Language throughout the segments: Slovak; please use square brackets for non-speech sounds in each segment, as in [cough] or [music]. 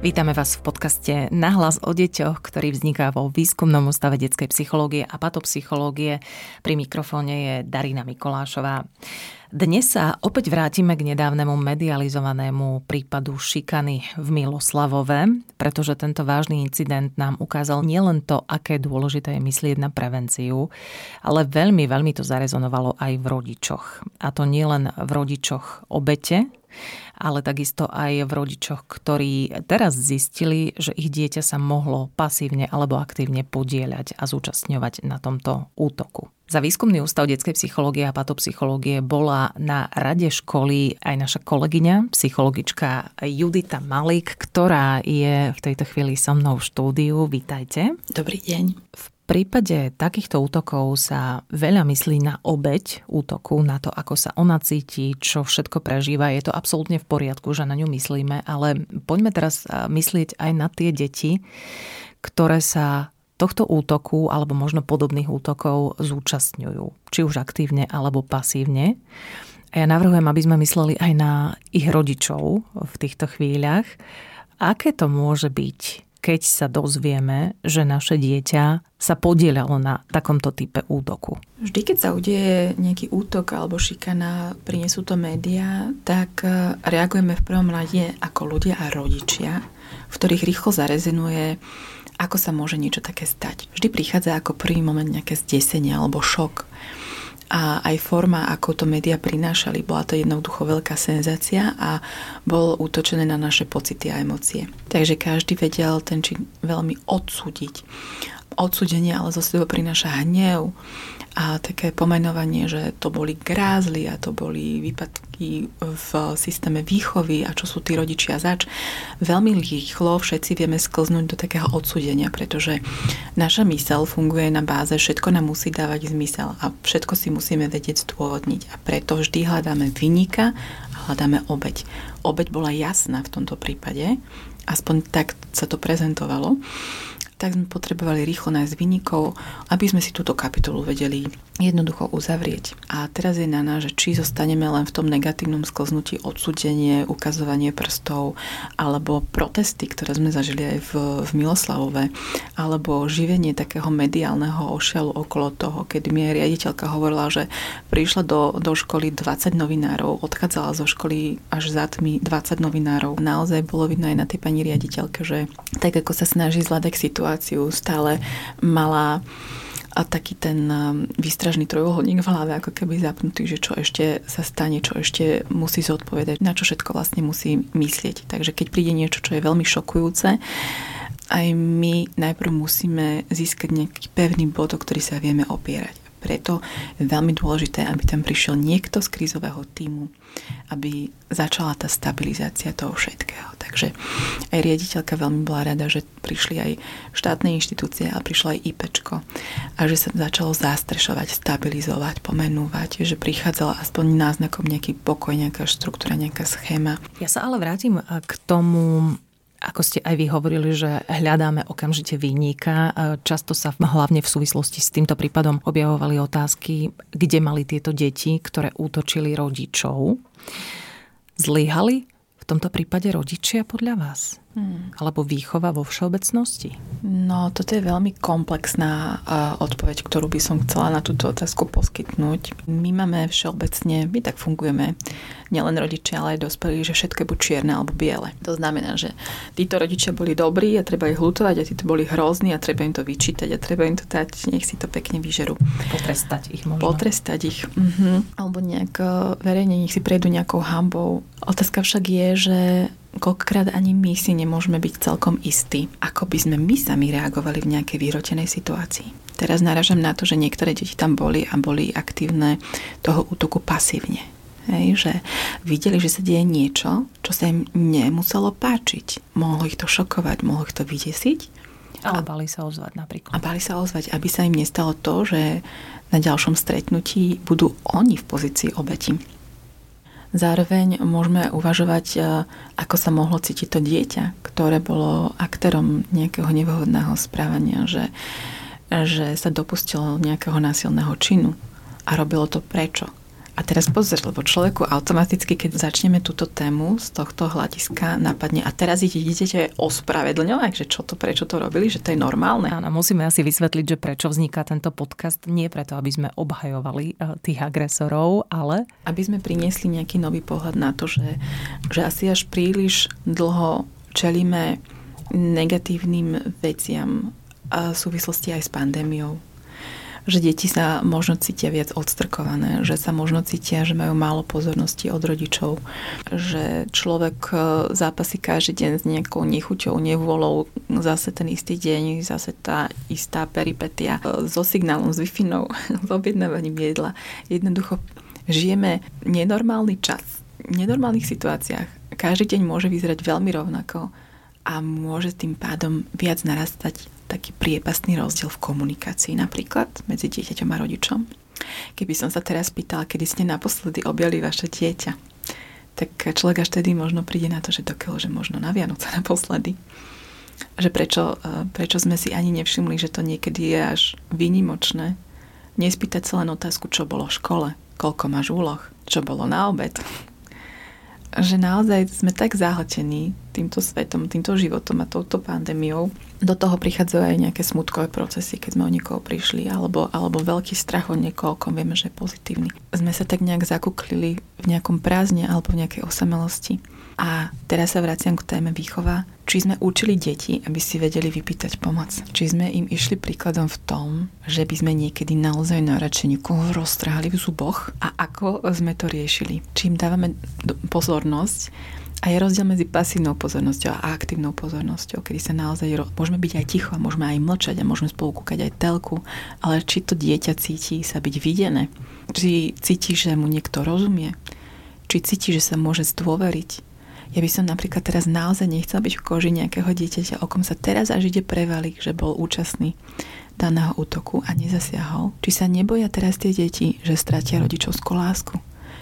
Vítame vás v podcaste Nahlas o deťoch, ktorý vzniká vo Výskumnom ústave detskej psychológie a patopsychológie. Pri mikrofóne je Darina Mikolášová. Dnes sa opäť vrátime k nedávnemu medializovanému prípadu šikany v Miloslavove, pretože tento vážny incident nám ukázal nielen to, aké dôležité je myslieť na prevenciu, ale veľmi, veľmi to zarezonovalo aj v rodičoch. A to nielen v rodičoch obete, ale takisto aj v rodičoch, ktorí teraz zistili, že ich dieťa sa mohlo pasívne alebo aktívne podieľať a zúčastňovať na tomto útoku. Za výskumný ústav detskej psychológie a patopsychológie bola na rade školy aj naša kolegyňa, psychologička Judita Malik, ktorá je v tejto chvíli so mnou v štúdiu. Vítajte. Dobrý deň. V prípade takýchto útokov sa veľa myslí na obeď útoku, na to, ako sa ona cíti, čo všetko prežíva. Je to absolútne v poriadku, že na ňu myslíme, ale poďme teraz myslieť aj na tie deti, ktoré sa tohto útoku alebo možno podobných útokov zúčastňujú, či už aktívne alebo pasívne. A ja navrhujem, aby sme mysleli aj na ich rodičov v týchto chvíľach. Aké to môže byť, keď sa dozvieme, že naše dieťa sa podielalo na takomto type útoku? Vždy, keď sa udeje nejaký útok alebo šikana, prinesú to médiá, tak e, reagujeme v prvom rade ako ľudia a rodičia, v ktorých rýchlo zarezenuje ako sa môže niečo také stať. Vždy prichádza ako prvý moment nejaké zdesenie alebo šok a aj forma, ako to médiá prinášali. Bola to jednoducho veľká senzácia a bol útočené na naše pocity a emócie. Takže každý vedel ten čin veľmi odsúdiť. Odsúdenie ale zo prináša hnev, a také pomenovanie, že to boli grázly a to boli výpadky v systéme výchovy a čo sú tí rodičia zač. Veľmi rýchlo všetci vieme sklznúť do takého odsudenia, pretože naša mysel funguje na báze, všetko nám musí dávať zmysel a všetko si musíme vedieť zdôvodniť a preto vždy hľadáme vynika a hľadáme obeď. Obeď bola jasná v tomto prípade, aspoň tak sa to prezentovalo tak sme potrebovali rýchlo nájsť vynikov, aby sme si túto kapitolu vedeli jednoducho uzavrieť. A teraz je na nás, že či zostaneme len v tom negatívnom sklznutí odsudenie, ukazovanie prstov, alebo protesty, ktoré sme zažili aj v, v Miloslavove, alebo živenie takého mediálneho ošialu okolo toho, keď mi riaditeľka hovorila, že prišla do, do školy 20 novinárov, odchádzala zo školy až za tmy 20 novinárov. Naozaj bolo vidno aj na tej pani riaditeľke, že tak ako sa snaží zvládať situáciu, situáciu, stále mala a taký ten um, výstražný trojuholník v hlave ako keby zapnutý, že čo ešte sa stane, čo ešte musí zodpovedať, na čo všetko vlastne musí myslieť. Takže keď príde niečo, čo je veľmi šokujúce, aj my najprv musíme získať nejaký pevný bod, o ktorý sa vieme opierať. Preto je veľmi dôležité, aby tam prišiel niekto z krízového týmu, aby začala tá stabilizácia toho všetkého. Takže aj riaditeľka veľmi bola rada, že prišli aj štátne inštitúcie a prišlo aj IPčko a že sa začalo zastrešovať, stabilizovať, pomenúvať, že prichádzala aspoň náznakom nejaký pokoj, nejaká štruktúra, nejaká schéma. Ja sa ale vrátim k tomu ako ste aj vy hovorili, že hľadáme okamžite výnika. Často sa hlavne v súvislosti s týmto prípadom objavovali otázky, kde mali tieto deti, ktoré útočili rodičov. Zlyhali v tomto prípade rodičia podľa vás? Hmm. Alebo výchova vo všeobecnosti? No, toto je veľmi komplexná odpoveď, ktorú by som chcela na túto otázku poskytnúť. My máme všeobecne, my tak fungujeme, nielen rodičia, ale aj dospelí, že všetko je buď čierne alebo biele. To znamená, že títo rodičia boli dobrí a treba ich hlutovať a títo boli hrozní a treba im to vyčítať a treba im to dať, nech si to pekne vyžerú. Potrestať ich možno. Potrestať ich. Uh-huh. Alebo nejak e, verejne, nech si prejdú nejakou hambou. Otázka však je, že koľkokrát ani my si nemôžeme byť celkom istí, ako by sme my sami reagovali v nejakej vyhrotenej situácii. Teraz naražam na to, že niektoré deti tam boli a boli aktívne toho útoku pasívne. Hej, že videli, že sa deje niečo, čo sa im nemuselo páčiť. Mohlo ich to šokovať, mohlo ich to vydesiť. Ale bali sa ozvať napríklad. A bali sa ozvať, aby sa im nestalo to, že na ďalšom stretnutí budú oni v pozícii obeti Zároveň môžeme uvažovať, e, ako sa mohlo cítiť to dieťa, ktoré bolo aktérom nejakého nevhodného správania, že že sa dopustilo nejakého násilného činu a robilo to prečo. A teraz pozor, lebo človeku automaticky, keď začneme túto tému z tohto hľadiska napadne a teraz ich idete ospravedlňovať, že čo to, prečo to robili, že to je normálne. Áno, musíme asi vysvetliť, že prečo vzniká tento podcast. Nie preto, aby sme obhajovali eh, tých agresorov, ale... Aby sme priniesli nejaký nový pohľad na to, že, že asi až príliš dlho čelíme negatívnym veciam v súvislosti aj s pandémiou že deti sa možno cítia viac odstrkované, že sa možno cítia, že majú málo pozornosti od rodičov, že človek e, zápasí každý deň s nejakou nechuťou, nevôľou, zase ten istý deň, zase tá istá peripetia e, so signálom, s wi [laughs] s objednávaním jedla. Jednoducho žijeme nenormálny čas, v nenormálnych situáciách. Každý deň môže vyzerať veľmi rovnako a môže tým pádom viac narastať taký priepastný rozdiel v komunikácii napríklad medzi dieťaťom a rodičom. Keby som sa teraz pýtala, kedy ste naposledy objali vaše dieťa, tak človek až tedy možno príde na to, že dokiaľ, že možno na Vianoce [laughs] naposledy. Že prečo, e, prečo sme si ani nevšimli, že to niekedy je až výnimočné. Nespýtať sa len otázku, čo bolo v škole, koľko máš úloh, čo bolo na obed, že naozaj sme tak zahltení týmto svetom, týmto životom a touto pandémiou. Do toho prichádzajú aj nejaké smutkové procesy, keď sme o niekoho prišli, alebo, alebo veľký strach od niekoho, kom vieme, že je pozitívny. Sme sa tak nejak zakuklili v nejakom prázdne alebo v nejakej osamelosti. A teraz sa vraciam k téme výchova. Či sme učili deti, aby si vedeli vypýtať pomoc. Či sme im išli príkladom v tom, že by sme niekedy naozaj najradšej niekoho roztrhali v zuboch a ako sme to riešili. Či im dávame pozornosť a je rozdiel medzi pasívnou pozornosťou a aktívnou pozornosťou, kedy sa naozaj ro- môžeme byť aj ticho môžeme aj mlčať a môžeme spolu kúkať aj telku, ale či to dieťa cíti sa byť videné, či cíti, že mu niekto rozumie, či cíti, že sa môže zdôveriť, ja by som napríklad teraz naozaj nechcela byť v koži nejakého dieťaťa, o kom sa teraz až ide prevalík, že bol účastný daného útoku a nezasiahol. Či sa neboja teraz tie deti, že stratia rodičovskú lásku?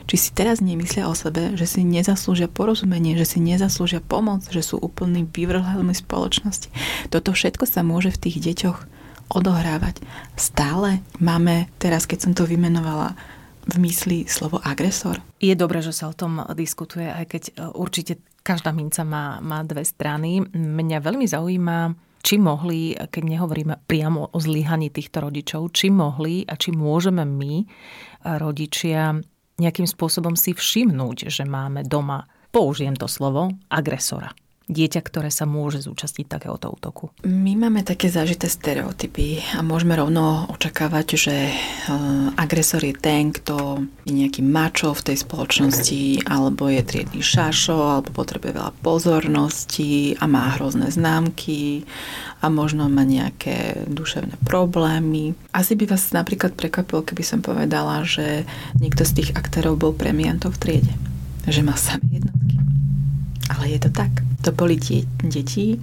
Či si teraz nemyslia o sebe, že si nezaslúžia porozumenie, že si nezaslúžia pomoc, že sú úplný vyvrhlami spoločnosti. Toto všetko sa môže v tých deťoch odohrávať. Stále máme, teraz keď som to vymenovala, v mysli slovo agresor? Je dobré, že sa o tom diskutuje, aj keď e, určite každá minca má, má dve strany. Mňa veľmi zaujíma, či mohli, keď nehovoríme priamo o zlyhaní týchto rodičov, či mohli a či môžeme my, e, rodičia, nejakým spôsobom si všimnúť, že máme doma, použijem to slovo, agresora dieťa, ktoré sa môže zúčastniť takéhoto útoku? My máme také zažité stereotypy a môžeme rovno očakávať, že e, agresor je ten, kto je nejaký mačo v tej spoločnosti, alebo je triedny šašo, alebo potrebuje veľa pozornosti a má hrozné známky a možno má nejaké duševné problémy. Asi by vás napríklad prekvapilo, keby som povedala, že niekto z tých aktérov bol premiantom v triede. Že má samé jednotky. Ale je to tak. To boli tie deti,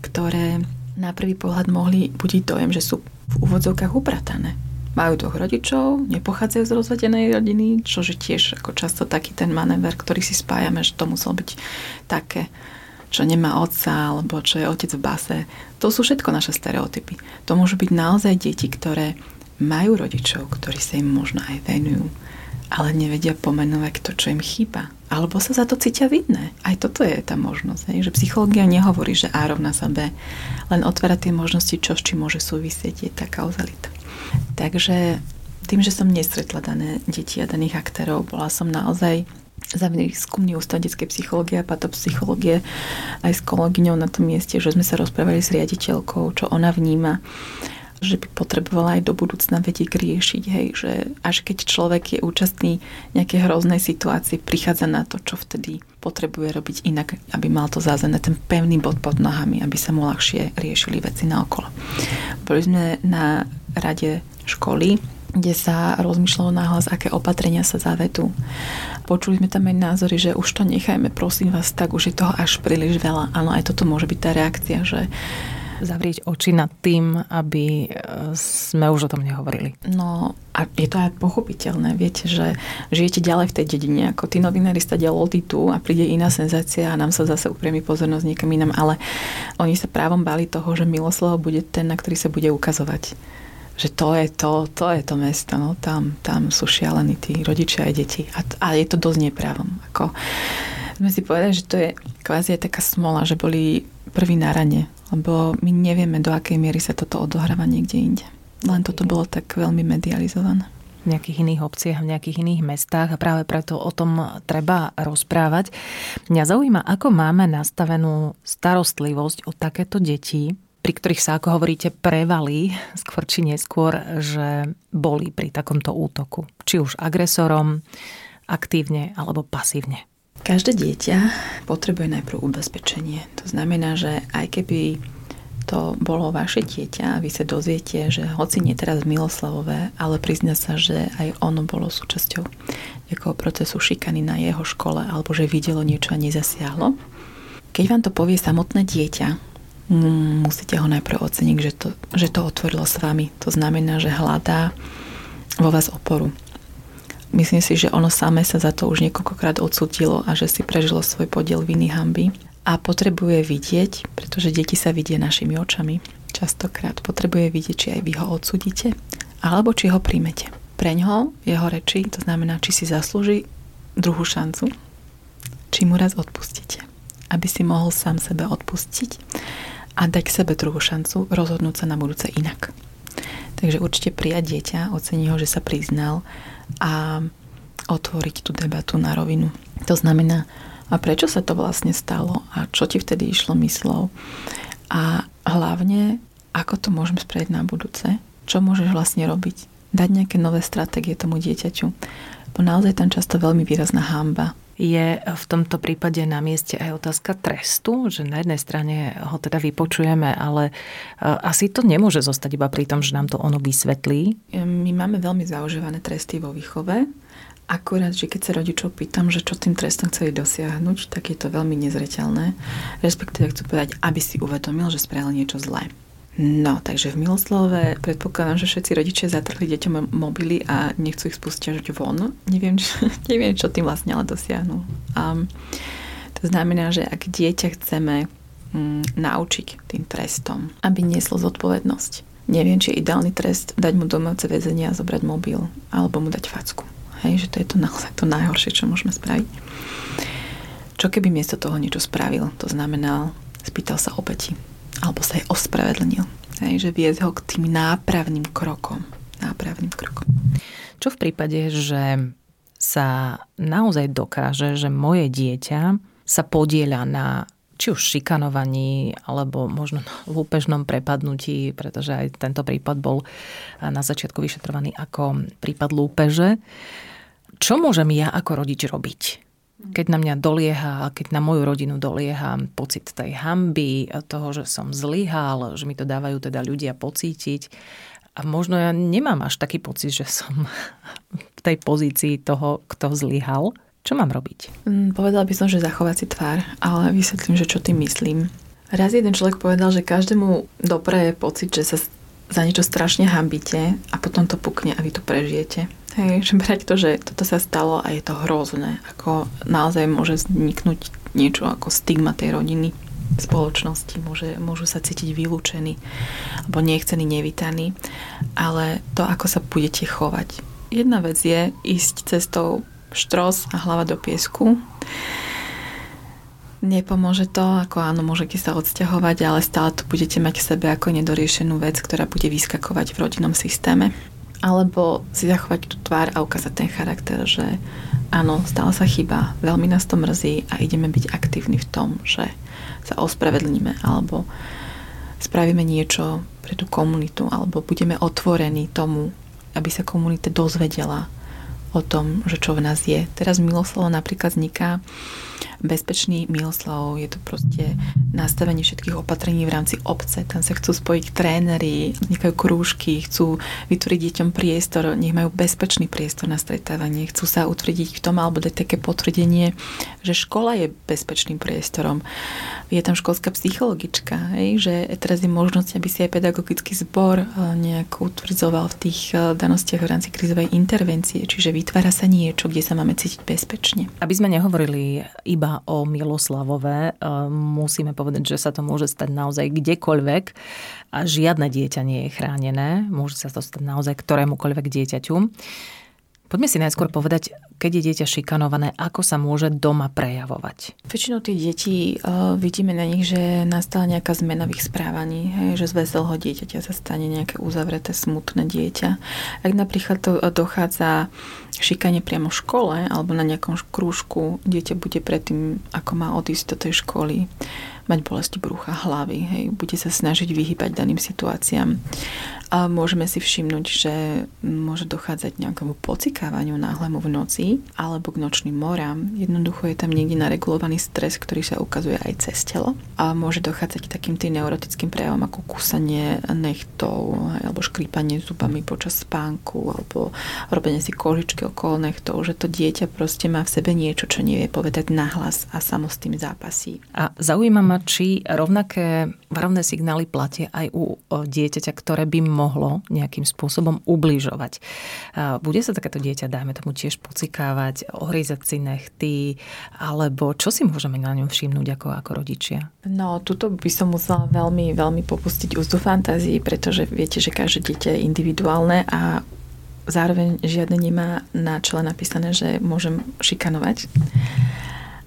ktoré na prvý pohľad mohli budiť dojem, že sú v úvodzovkách upratané. Majú dvoch rodičov, nepochádzajú z rozvedenej rodiny, čo je tiež ako často taký ten manéver, ktorý si spájame, že to muselo byť také, čo nemá otca, alebo čo je otec v base. To sú všetko naše stereotypy. To môžu byť naozaj deti, ktoré majú rodičov, ktorí sa im možno aj venujú, ale nevedia pomenovať to, čo im chýba. Alebo sa za to cítia vidné. Aj toto je tá možnosť. Hej? Že psychológia nehovorí, že A rovná sa B. Len otvára tie možnosti, čo s čím môže súvisieť, je tá kauzalita. Takže tým, že som nestretla dané deti a daných aktérov, bola som naozaj za výskumný ústav detskej psychológie a patopsychológie aj s kolegyňou na tom mieste, že sme sa rozprávali s riaditeľkou, čo ona vníma že by potrebovala aj do budúcna vedieť riešiť, hej, že až keď človek je účastný nejakej hroznej situácii, prichádza na to, čo vtedy potrebuje robiť inak, aby mal to zázené, ten pevný bod pod nohami, aby sa mu ľahšie riešili veci na okolo. Boli sme na rade školy, kde sa rozmýšľalo náhlas, aké opatrenia sa zavedú. Počuli sme tam aj názory, že už to nechajme, prosím vás, tak už je toho až príliš veľa. Áno, aj toto môže byť tá reakcia, že Zavrieť oči nad tým, aby e, sme už o tom nehovorili. No a je to aj pochopiteľné. Viete, že žijete ďalej v tej dedine, ako tí novinári stadia lody tu a príde iná senzácia a nám sa zase upriemi pozornosť niekam inám, ale oni sa právom bali toho, že Miloslovo bude ten, na ktorý sa bude ukazovať že to je to, to je to mesto, no, tam, tam sú šialení tí rodičia aj deti. A, a je to dosť neprávom. Ako, sme si povedali, že to je kvázi taká smola, že boli prvý na rane, lebo my nevieme, do akej miery sa toto odohráva niekde inde. Len toto bolo tak veľmi medializované v nejakých iných obciach, v nejakých iných mestách a práve preto o tom treba rozprávať. Mňa zaujíma, ako máme nastavenú starostlivosť o takéto deti, pri ktorých sa, ako hovoríte, prevalí skôr či neskôr, že boli pri takomto útoku. Či už agresorom, aktívne alebo pasívne. Každé dieťa potrebuje najprv ubezpečenie. To znamená, že aj keby to bolo vaše dieťa a vy sa dozviete, že hoci nie teraz miloslavové, ale prizna sa, že aj ono bolo súčasťou nejakého procesu šikany na jeho škole alebo že videlo niečo a nezasiahlo. Keď vám to povie samotné dieťa, Mm, musíte ho najprv oceniť, že to, že to otvorilo s vami. To znamená, že hľadá vo vás oporu. Myslím si, že ono samé sa za to už niekoľkokrát odsúdilo a že si prežilo svoj podiel viny hamby a potrebuje vidieť, pretože deti sa vidia našimi očami, častokrát potrebuje vidieť, či aj vy ho odsudíte, alebo či ho príjmete. Pre ňoho, jeho reči, to znamená, či si zaslúži druhú šancu, či mu raz odpustíte, aby si mohol sám sebe odpustiť a dať sebe druhú šancu rozhodnúť sa na budúce inak. Takže určite prijať dieťa, ocení ho, že sa priznal a otvoriť tú debatu na rovinu. To znamená, a prečo sa to vlastne stalo a čo ti vtedy išlo myslou a hlavne, ako to môžeme spraviť na budúce, čo môžeš vlastne robiť, dať nejaké nové stratégie tomu dieťaťu. Bo naozaj tam často veľmi výrazná hamba je v tomto prípade na mieste aj otázka trestu, že na jednej strane ho teda vypočujeme, ale e, asi to nemôže zostať iba pri tom, že nám to ono vysvetlí. My máme veľmi zaužívané tresty vo výchove, Akurát, že keď sa rodičov pýtam, že čo tým trestom chceli dosiahnuť, tak je to veľmi nezreteľné. Respektíve chcú povedať, aby si uvedomil, že spravil niečo zlé. No, takže v Miloslove predpokladám, že všetci rodičia zatrhli deťom mobily a nechcú ich spustiť von. Neviem, [laughs] čo, neviem, čo tým vlastne ale dosiahnu. Um, to znamená, že ak dieťa chceme um, naučiť tým trestom, aby nieslo zodpovednosť, neviem, či je ideálny trest dať mu domáce väzenie a zobrať mobil, alebo mu dať facku. Hej, že to je to [laughs] naozaj to najhoršie, čo môžeme spraviť. Čo keby miesto toho niečo spravil? To znamená, spýtal sa obeti alebo sa aj ospravedlnil. Hej, že viesť ho k tým nápravným krokom. Nápravným krokom. Čo v prípade, že sa naozaj dokáže, že moje dieťa sa podieľa na či už šikanovaní, alebo možno na lúpežnom prepadnutí, pretože aj tento prípad bol na začiatku vyšetrovaný ako prípad lúpeže. Čo môžem ja ako rodič robiť? Keď na mňa dolieha keď na moju rodinu dolieha pocit tej hamby, toho, že som zlyhal, že mi to dávajú teda ľudia pocítiť. A možno ja nemám až taký pocit, že som v tej pozícii toho, kto zlyhal. Čo mám robiť? Mm, povedala by som, že zachovať si tvár, ale vysvetlím, že čo tým myslím. Raz jeden človek povedal, že každému dopreje pocit, že sa za niečo strašne hambíte a potom to pukne a vy to prežijete. Hej, že brať to, že toto sa stalo a je to hrozné. Ako naozaj môže vzniknúť niečo ako stigma tej rodiny spoločnosti, môže, môžu sa cítiť vylúčení alebo nechcení, nevítaní, ale to, ako sa budete chovať. Jedna vec je ísť cestou štros a hlava do piesku. Nepomôže to, ako áno, môžete sa odsťahovať, ale stále tu budete mať v sebe ako nedoriešenú vec, ktorá bude vyskakovať v rodinnom systéme alebo si zachovať tú tvár a ukázať ten charakter, že áno, stala sa chyba, veľmi nás to mrzí a ideme byť aktívni v tom, že sa ospravedlníme alebo spravíme niečo pre tú komunitu alebo budeme otvorení tomu, aby sa komunita dozvedela o tom, že čo v nás je. Teraz Miloslavo napríklad vzniká bezpečný Miloslav, je to proste nastavenie všetkých opatrení v rámci obce. Tam sa chcú spojiť tréneri, vznikajú krúžky, chcú vytvoriť deťom priestor, nech majú bezpečný priestor na stretávanie, chcú sa utvrdiť v tom alebo dať také potvrdenie, že škola je bezpečným priestorom. Je tam školská psychologička, hej, že teraz je možnosť, aby si aj pedagogický zbor eh, nejak utvrdzoval v tých eh, danostiach v rámci krizovej intervencie, čiže vytvára sa niečo, kde sa máme cítiť bezpečne. Aby sme nehovorili iba o Miloslavové, eh, musíme povedať, že sa to môže stať naozaj kdekoľvek a žiadne dieťa nie je chránené. Môže sa to stať naozaj ktorémukoľvek dieťaťu. Poďme si najskôr povedať, keď je dieťa šikanované, ako sa môže doma prejavovať? Väčšinou tých detí uh, vidíme na nich, že nastala nejaká zmena v ich správaní, hej, že z veselého dieťaťa sa stane nejaké uzavreté, smutné dieťa. Ak napríklad to dochádza šikanie priamo v škole alebo na nejakom krúžku, dieťa bude predtým, ako má odísť do tej školy, mať bolesti brucha, hlavy, hej, bude sa snažiť vyhýbať daným situáciám. A môžeme si všimnúť, že môže dochádzať nejakému pocikávaniu náhlemu v noci alebo k nočným morám. Jednoducho je tam niekde naregulovaný stres, ktorý sa ukazuje aj cez telo. A môže dochádzať k takým tým neurotickým prejavom ako kúsanie nechtov alebo škrípanie zubami počas spánku alebo robenie si kožičky okolo nechtov, že to dieťa proste má v sebe niečo, čo nevie povedať nahlas a samo s tým zápasí. A zaujíma ma, či rovnaké varovné signály platia aj u dieťaťa, ktoré by mohlo nejakým spôsobom ubližovať. Bude sa takéto dieťa, dáme tomu, tiež pocikávať, ohrízať si nechty, alebo čo si môžeme na ňom všimnúť ako, ako rodičia? No, tuto by som musela veľmi, veľmi popustiť úzdu fantázii, pretože viete, že každé dieťa je individuálne a zároveň žiadne nemá na čele napísané, že môžem šikanovať.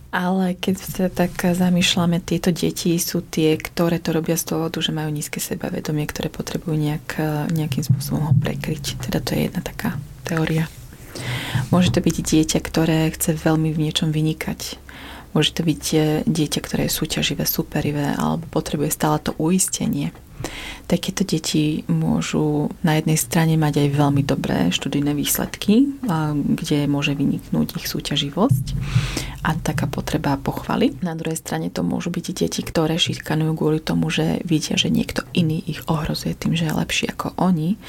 Ale keď sa tak zamýšľame, tieto deti sú tie, ktoré to robia z dôvodu, že majú nízke sebavedomie, ktoré potrebujú nejak, nejakým spôsobom ho prekryť. Teda to je jedna taká teória. Môže to byť dieťa, ktoré chce veľmi v niečom vynikať. Môže to byť dieťa, ktoré je súťaživé, superivé alebo potrebuje stále to uistenie takéto deti môžu na jednej strane mať aj veľmi dobré študijné výsledky, kde môže vyniknúť ich súťaživosť a taká potreba pochvaly. Na druhej strane to môžu byť deti, ktoré šikanujú kvôli tomu, že vidia, že niekto iný ich ohrozuje tým, že je lepší ako oni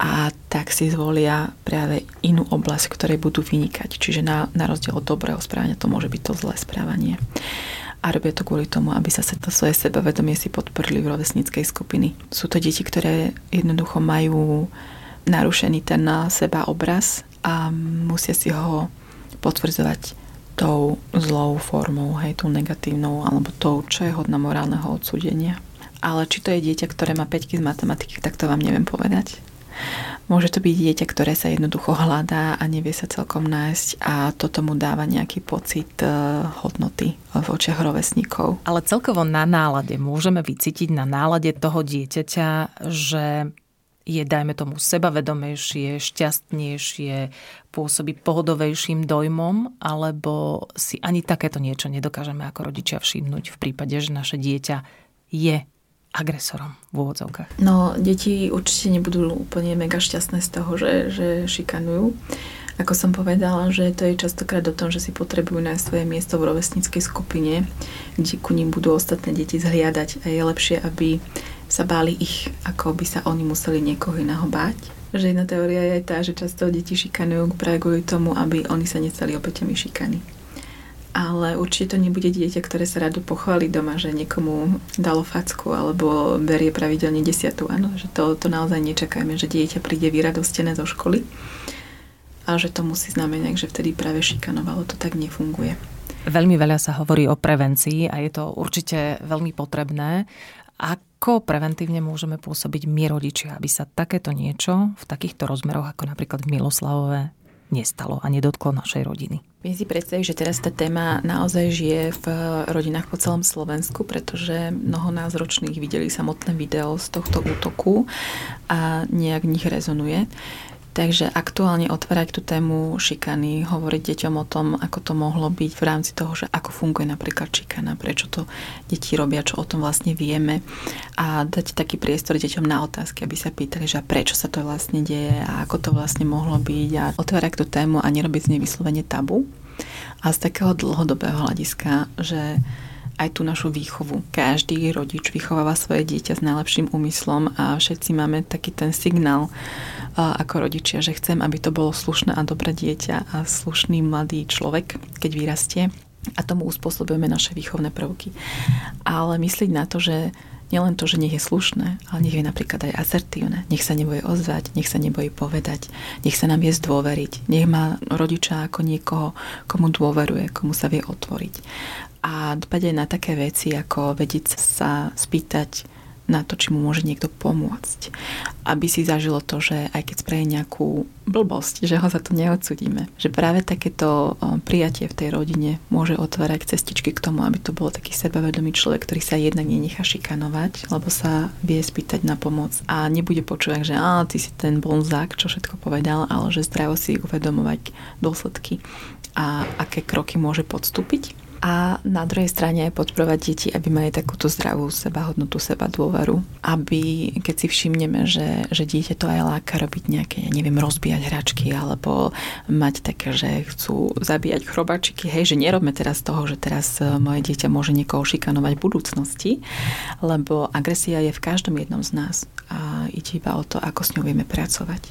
a tak si zvolia práve inú oblasť, ktorej budú vynikať. Čiže na, na rozdiel od dobrého správania to môže byť to zlé správanie a robia to kvôli tomu, aby sa to svoje sebavedomie si podporili v rovesníckej skupiny. Sú to deti, ktoré jednoducho majú narušený ten seba obraz a musia si ho potvrdzovať tou zlou formou, hej, tou negatívnou, alebo tou, čo je hodná morálneho odsúdenia. Ale či to je dieťa, ktoré má 5 z matematiky, tak to vám neviem povedať. Môže to byť dieťa, ktoré sa jednoducho hľadá a nevie sa celkom nájsť a toto mu dáva nejaký pocit e, hodnoty v očiach rovesníkov. Ale celkovo na nálade môžeme vycítiť na nálade toho dieťaťa, že je, dajme tomu, sebavedomejšie, šťastnejšie, pôsobí pohodovejším dojmom, alebo si ani takéto niečo nedokážeme ako rodičia všimnúť v prípade, že naše dieťa je agresorom v úvodzovkách? No, deti určite nebudú úplne mega šťastné z toho, že, že šikanujú. Ako som povedala, že to je častokrát o tom, že si potrebujú nájsť svoje miesto v rovesníckej skupine, kde ku ním budú ostatné deti zhliadať a je lepšie, aby sa báli ich, ako by sa oni museli niekoho iného báť. Že jedna teória je tá, že často deti šikanujú práve kvôli tomu, aby oni sa nestali obeťami šikany ale určite to nebude dieťa, ktoré sa rado pochváli doma, že niekomu dalo facku alebo berie pravidelne desiatu. Áno, že to, to naozaj nečakajme, že dieťa príde vyradostené zo školy a že to musí znamenať, že vtedy práve šikanovalo. To tak nefunguje. Veľmi veľa sa hovorí o prevencii a je to určite veľmi potrebné. Ako preventívne môžeme pôsobiť my rodičia, aby sa takéto niečo v takýchto rozmeroch, ako napríklad v Miloslavové, nestalo a nedotklo našej rodiny? Viem si predstaviť, že teraz tá téma naozaj žije v rodinách po celom Slovensku, pretože mnoho nás ročných videli samotné video z tohto útoku a nejak v nich rezonuje. Takže aktuálne otvárať tú tému šikany, hovoriť deťom o tom, ako to mohlo byť v rámci toho, že ako funguje napríklad šikana, prečo to deti robia, čo o tom vlastne vieme a dať taký priestor deťom na otázky, aby sa pýtali, že prečo sa to vlastne deje a ako to vlastne mohlo byť a otvárať tú tému a nerobiť z nej vyslovene tabu. A z takého dlhodobého hľadiska, že aj tú našu výchovu. Každý rodič vychováva svoje dieťa s najlepším úmyslom a všetci máme taký ten signál ako rodičia, že chcem, aby to bolo slušné a dobré dieťa a slušný mladý človek, keď vyrastie a tomu uspôsobujeme naše výchovné prvky. Ale myslieť na to, že nielen to, že nech je slušné, ale nech je napríklad aj asertívne, nech sa nebojí ozvať, nech sa nebojí povedať, nech sa nám je zdôveriť, nech má rodiča ako niekoho, komu dôveruje, komu sa vie otvoriť. A dbať aj na také veci, ako vedieť sa spýtať na to, či mu môže niekto pomôcť. Aby si zažilo to, že aj keď spraví nejakú blbosť, že ho za to neodsudíme. Že práve takéto prijatie v tej rodine môže otvárať cestičky k tomu, aby to bol taký sebavedomý človek, ktorý sa jednak nenechá šikanovať, lebo sa vie spýtať na pomoc a nebude počúvať, že á, ty si ten bonzák, čo všetko povedal, ale že zdravo si uvedomovať dôsledky a aké kroky môže podstúpiť a na druhej strane aj podporovať deti, aby mali takúto zdravú seba hodnotu, seba dôveru. Aby keď si všimneme, že, že dieťa to aj láka robiť nejaké, ja neviem, rozbíjať hračky alebo mať také, že chcú zabíjať chrobačiky, hej, že nerobme teraz toho, že teraz e, moje dieťa môže niekoho šikanovať v budúcnosti, lebo agresia je v každom jednom z nás ide iba o to, ako s ňou vieme pracovať.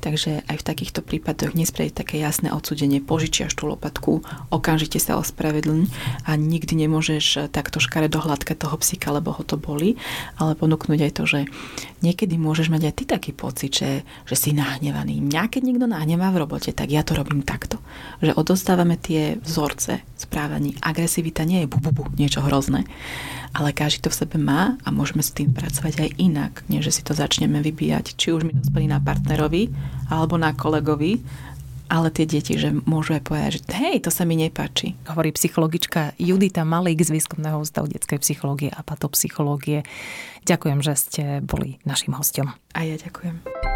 Takže aj v takýchto prípadoch nespraviť také jasné odsudenie, požičiaš tú lopatku, okamžite sa ospravedlň, a nikdy nemôžeš takto škaredo hladkať toho psíka, lebo ho to boli, ale ponúknuť aj to, že niekedy môžeš mať aj ty taký pocit, že, že si nahnevaný. Mňa keď niekto nahnevá v robote, tak ja to robím takto. Že odostávame tie vzorce správaní. Agresivita nie je bu, bu, bu niečo hrozné, ale každý to v sebe má a môžeme s tým pracovať aj inak, než že si to začneme vybíjať, či už mi dospelí na partnerovi alebo na kolegovi, ale tie deti, že môžu aj povedať, že hej, to sa mi nepáči. Hovorí psychologička Judita Malík z Výskumného ústavu detskej psychológie a patopsychológie. Ďakujem, že ste boli našim hostom. A ja ďakujem.